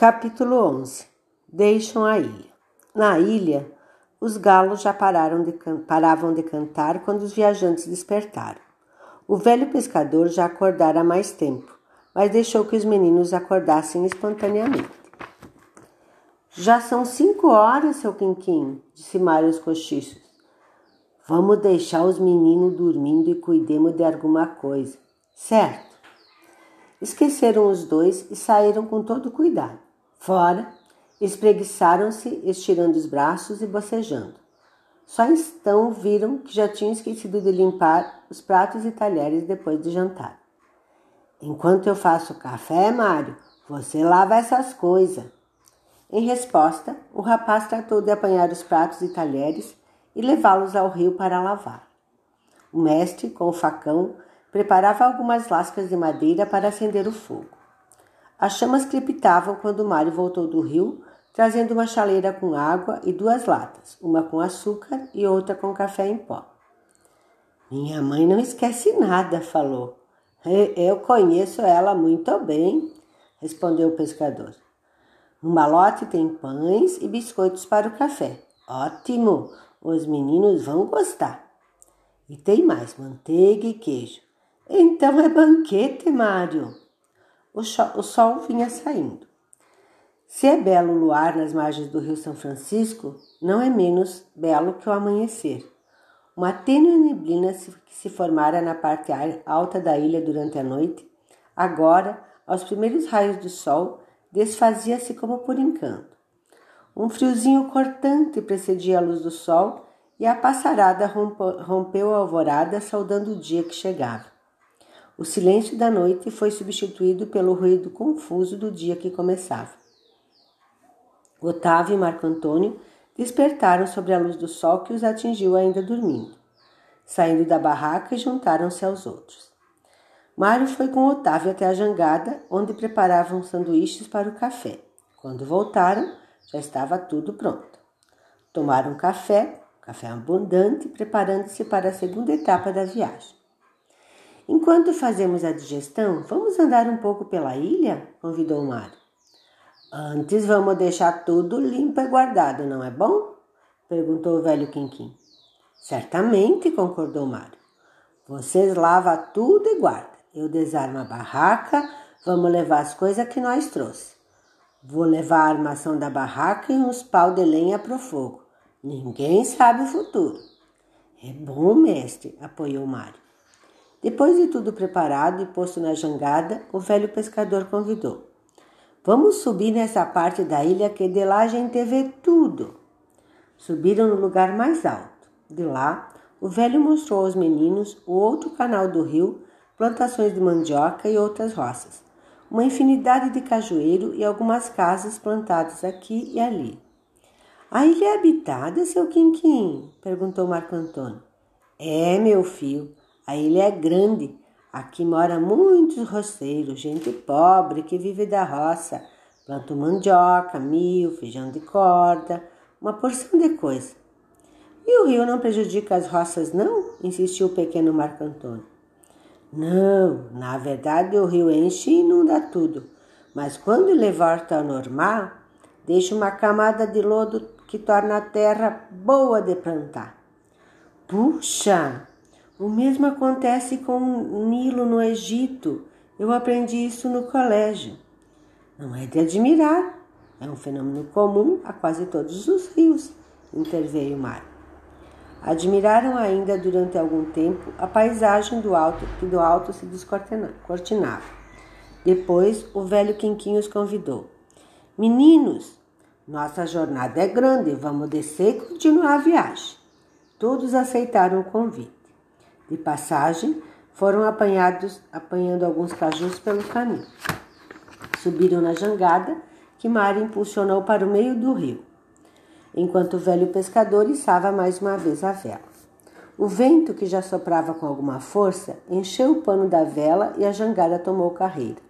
Capítulo 11 Deixam a ilha. Na ilha, os galos já pararam de, paravam de cantar quando os viajantes despertaram. O velho pescador já acordara há mais tempo, mas deixou que os meninos acordassem espontaneamente. Já são cinco horas, seu Quinquim, disse Mário aos cochichos. Vamos deixar os meninos dormindo e cuidemos de alguma coisa, certo? Esqueceram os dois e saíram com todo cuidado. Fora, espreguiçaram-se, estirando os braços e bocejando. Só então viram que já tinham esquecido de limpar os pratos e talheres depois de jantar. Enquanto eu faço café, Mário, você lava essas coisas. Em resposta, o rapaz tratou de apanhar os pratos e talheres e levá-los ao rio para lavar. O mestre, com o facão, preparava algumas lascas de madeira para acender o fogo. As chamas crepitavam quando Mário voltou do rio, trazendo uma chaleira com água e duas latas, uma com açúcar e outra com café em pó. Minha mãe não esquece nada, falou. Eu conheço ela muito bem, respondeu o pescador. No malote tem pães e biscoitos para o café. Ótimo! Os meninos vão gostar. E tem mais manteiga e queijo. Então é banquete, Mário o, sol vinha saindo. Se é belo o luar nas margens do rio São Francisco, não é menos belo que o amanhecer. Uma tênue neblina que se formara na parte alta da ilha durante a noite, agora, aos primeiros raios do sol, desfazia-se como por encanto. Um friozinho cortante precedia a luz do sol e a passarada rompeu a alvorada saudando o dia que chegava. O silêncio da noite foi substituído pelo ruído confuso do dia que começava. Otávio e Marco Antônio despertaram sobre a luz do sol que os atingiu ainda dormindo. Saindo da barraca, juntaram-se aos outros. Mário foi com Otávio até a jangada, onde preparavam sanduíches para o café. Quando voltaram, já estava tudo pronto. Tomaram café, café abundante, preparando-se para a segunda etapa da viagem. Enquanto fazemos a digestão, vamos andar um pouco pela ilha? convidou Mário. Antes vamos deixar tudo limpo e guardado, não é bom? perguntou o velho Quinquim. Certamente, concordou Mário. Vocês lavam tudo e guardam. Eu desarmo a barraca, vamos levar as coisas que nós trouxe. Vou levar a armação da barraca e uns pau de lenha para o fogo. Ninguém sabe o futuro. É bom, mestre, apoiou Mário. Depois de tudo preparado e posto na jangada, o velho pescador convidou: Vamos subir nessa parte da ilha que de lá a gente vê tudo. Subiram no lugar mais alto. De lá, o velho mostrou aos meninos o outro canal do rio, plantações de mandioca e outras roças, uma infinidade de cajueiro e algumas casas plantadas aqui e ali. A ilha é habitada, seu Quinquim? perguntou Marco Antônio. É, meu filho. A ilha é grande. Aqui mora muitos roceiros, gente pobre que vive da roça. Plantam mandioca, milho, feijão de corda, uma porção de coisa. E o rio não prejudica as roças, não? insistiu o pequeno Marco Antônio. Não, na verdade o rio enche e inunda tudo. Mas quando ele volta ao normal, deixa uma camada de lodo que torna a terra boa de plantar. Puxa, o mesmo acontece com o Nilo no Egito. Eu aprendi isso no colégio. Não é de admirar. É um fenômeno comum a quase todos os rios, interveio Mar. Admiraram ainda durante algum tempo a paisagem do alto que do alto se descortinava. Depois o velho Quinquinho os convidou. Meninos, nossa jornada é grande, vamos descer e continuar a viagem. Todos aceitaram o convite. De passagem, foram apanhados, apanhando alguns cajus pelo caminho. Subiram na jangada, que Mário impulsionou para o meio do rio, enquanto o velho pescador içava mais uma vez a vela. O vento, que já soprava com alguma força, encheu o pano da vela e a jangada tomou carreira.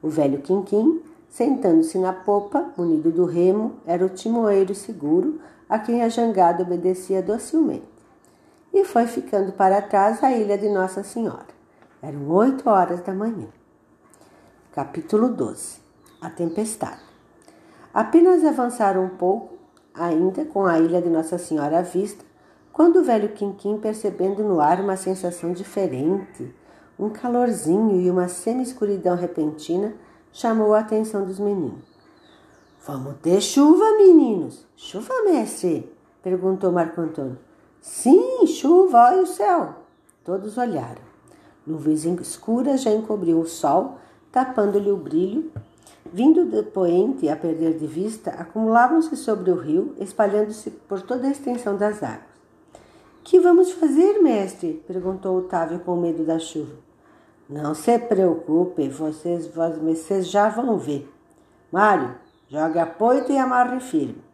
O velho Quinquim, sentando-se na popa, munido do remo, era o timoeiro seguro a quem a jangada obedecia docilmente e foi ficando para trás a ilha de Nossa Senhora. Eram oito horas da manhã. Capítulo 12 A Tempestade Apenas avançaram um pouco, ainda com a ilha de Nossa Senhora à vista, quando o velho Quinquim, percebendo no ar uma sensação diferente, um calorzinho e uma semi-escuridão repentina, chamou a atenção dos meninos. Vamos ter chuva, meninos. Chuva, mestre? perguntou Marco Antônio. Sim, chuva, olha o céu. Todos olharam. Nuvens escuras já encobriu o sol, tapando-lhe o brilho. Vindo do poente a perder de vista, acumulavam-se sobre o rio, espalhando-se por toda a extensão das águas. Que vamos fazer, mestre? perguntou Otávio com medo da chuva. Não se preocupe, vocês, vocês já vão ver. Mário, jogue a poita e amarre firme.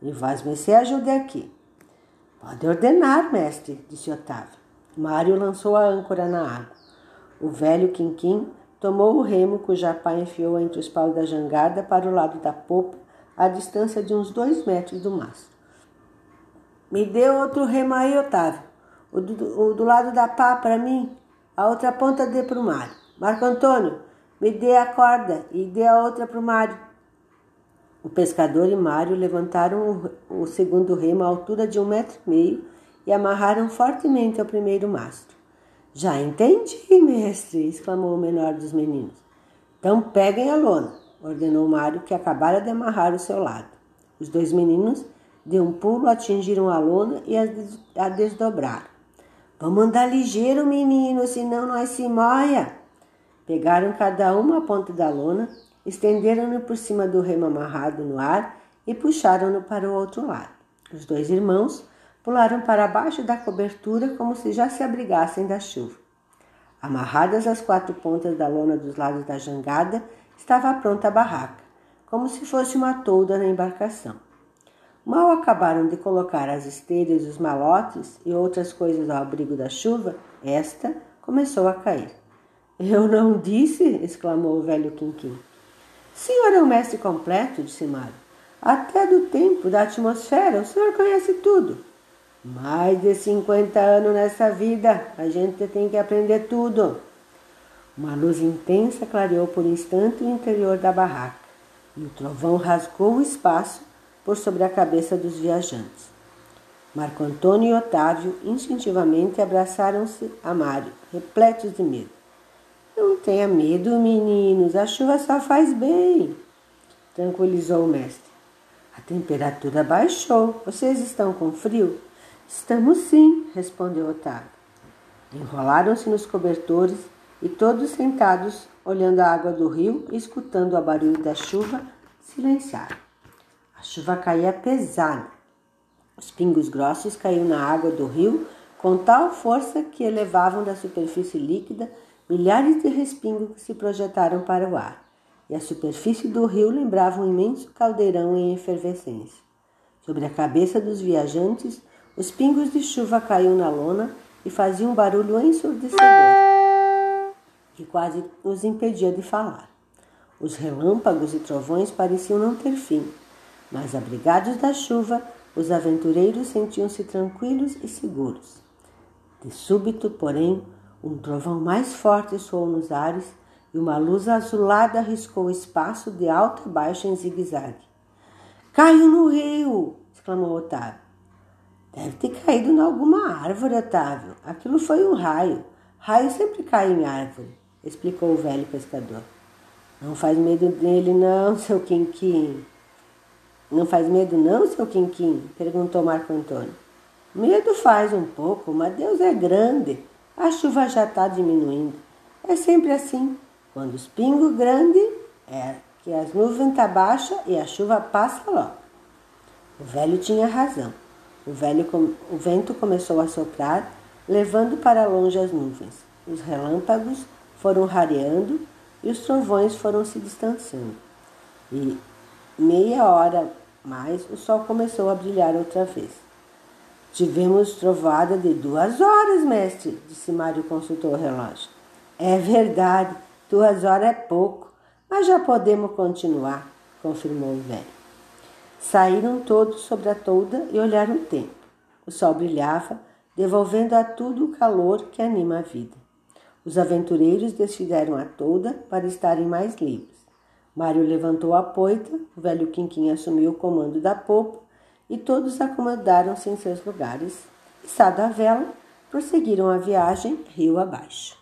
E Vosmecê ajude aqui. Pode ordenar, mestre, disse Otávio. Mário lançou a âncora na água. O velho Quinquim tomou o remo que o japá enfiou entre os paus da jangada para o lado da popa, à distância de uns dois metros do mastro. Me dê outro remo aí, Otávio. O do, o do lado da pá para mim. A outra ponta dê para o Mário. Marco Antônio, me dê a corda e dê a outra para o Mário. O pescador e Mário levantaram o segundo remo à altura de um metro e meio e amarraram fortemente ao primeiro mastro. Já entendi, mestre! exclamou o menor dos meninos. Então peguem a lona, ordenou Mário, que acabara de amarrar o seu lado. Os dois meninos, de um pulo, atingiram a lona e a desdobraram. Vamos andar ligeiro, menino, senão nós se moia. Pegaram cada um a ponta da lona estenderam-no por cima do remo amarrado no ar e puxaram-no para o outro lado. Os dois irmãos pularam para baixo da cobertura como se já se abrigassem da chuva. Amarradas as quatro pontas da lona dos lados da jangada, estava pronta a barraca, como se fosse uma tolda na embarcação. Mal acabaram de colocar as esteiras, os malotes e outras coisas ao abrigo da chuva, esta começou a cair. Eu não disse, exclamou o velho Quinquim. Senhor é um mestre completo, disse Mário. Até do tempo, da atmosfera, o senhor conhece tudo. Mais de 50 anos nessa vida, a gente tem que aprender tudo. Uma luz intensa clareou por instante o interior da barraca e o trovão rasgou o espaço por sobre a cabeça dos viajantes. Marco Antônio e Otávio instintivamente abraçaram-se a Mário, repletos de medo. Não tenha medo, meninos, a chuva só faz bem, tranquilizou o mestre. A temperatura baixou. Vocês estão com frio? Estamos sim, respondeu Otávio. Enrolaram-se nos cobertores e todos sentados, olhando a água do rio e escutando o barulho da chuva, silenciaram. A chuva caía pesada. Os pingos grossos caíam na água do rio com tal força que elevavam da superfície líquida milhares de respingos se projetaram para o ar, e a superfície do rio lembrava um imenso caldeirão em efervescência. Sobre a cabeça dos viajantes, os pingos de chuva caíam na lona e faziam um barulho ensurdecedor, que quase os impedia de falar. Os relâmpagos e trovões pareciam não ter fim, mas abrigados da chuva, os aventureiros sentiam-se tranquilos e seguros. De súbito, porém, um trovão mais forte soou nos ares e uma luz azulada riscou o espaço de alto a baixo em zigue-zague. Caiu no rio! exclamou Otávio. Deve ter caído em alguma árvore, Otávio. Aquilo foi um raio. Raio sempre cai em árvore, explicou o velho pescador. Não faz medo dele, não, seu Quinquim. Não faz medo, não, seu Quinquim? perguntou Marco Antônio. Medo faz um pouco, mas Deus é grande. A chuva já está diminuindo. É sempre assim. Quando os pingos grandes, é que as nuvens tá baixas e a chuva passa logo. O velho tinha razão. O, velho, o vento começou a soprar, levando para longe as nuvens. Os relâmpagos foram rareando e os trovões foram se distanciando. E meia hora mais o sol começou a brilhar outra vez. Tivemos trovada de duas horas, mestre, disse Mário consultou o relógio. É verdade, duas horas é pouco, mas já podemos continuar, confirmou o velho. Saíram todos sobre a tolda e olharam o tempo. O sol brilhava, devolvendo a tudo o calor que anima a vida. Os aventureiros desfizeram a tolda para estarem mais livres. Mário levantou a poita, o velho Quinquim assumiu o comando da popa e todos acomodaram-se em seus lugares. Içada a vela, prosseguiram a viagem rio abaixo.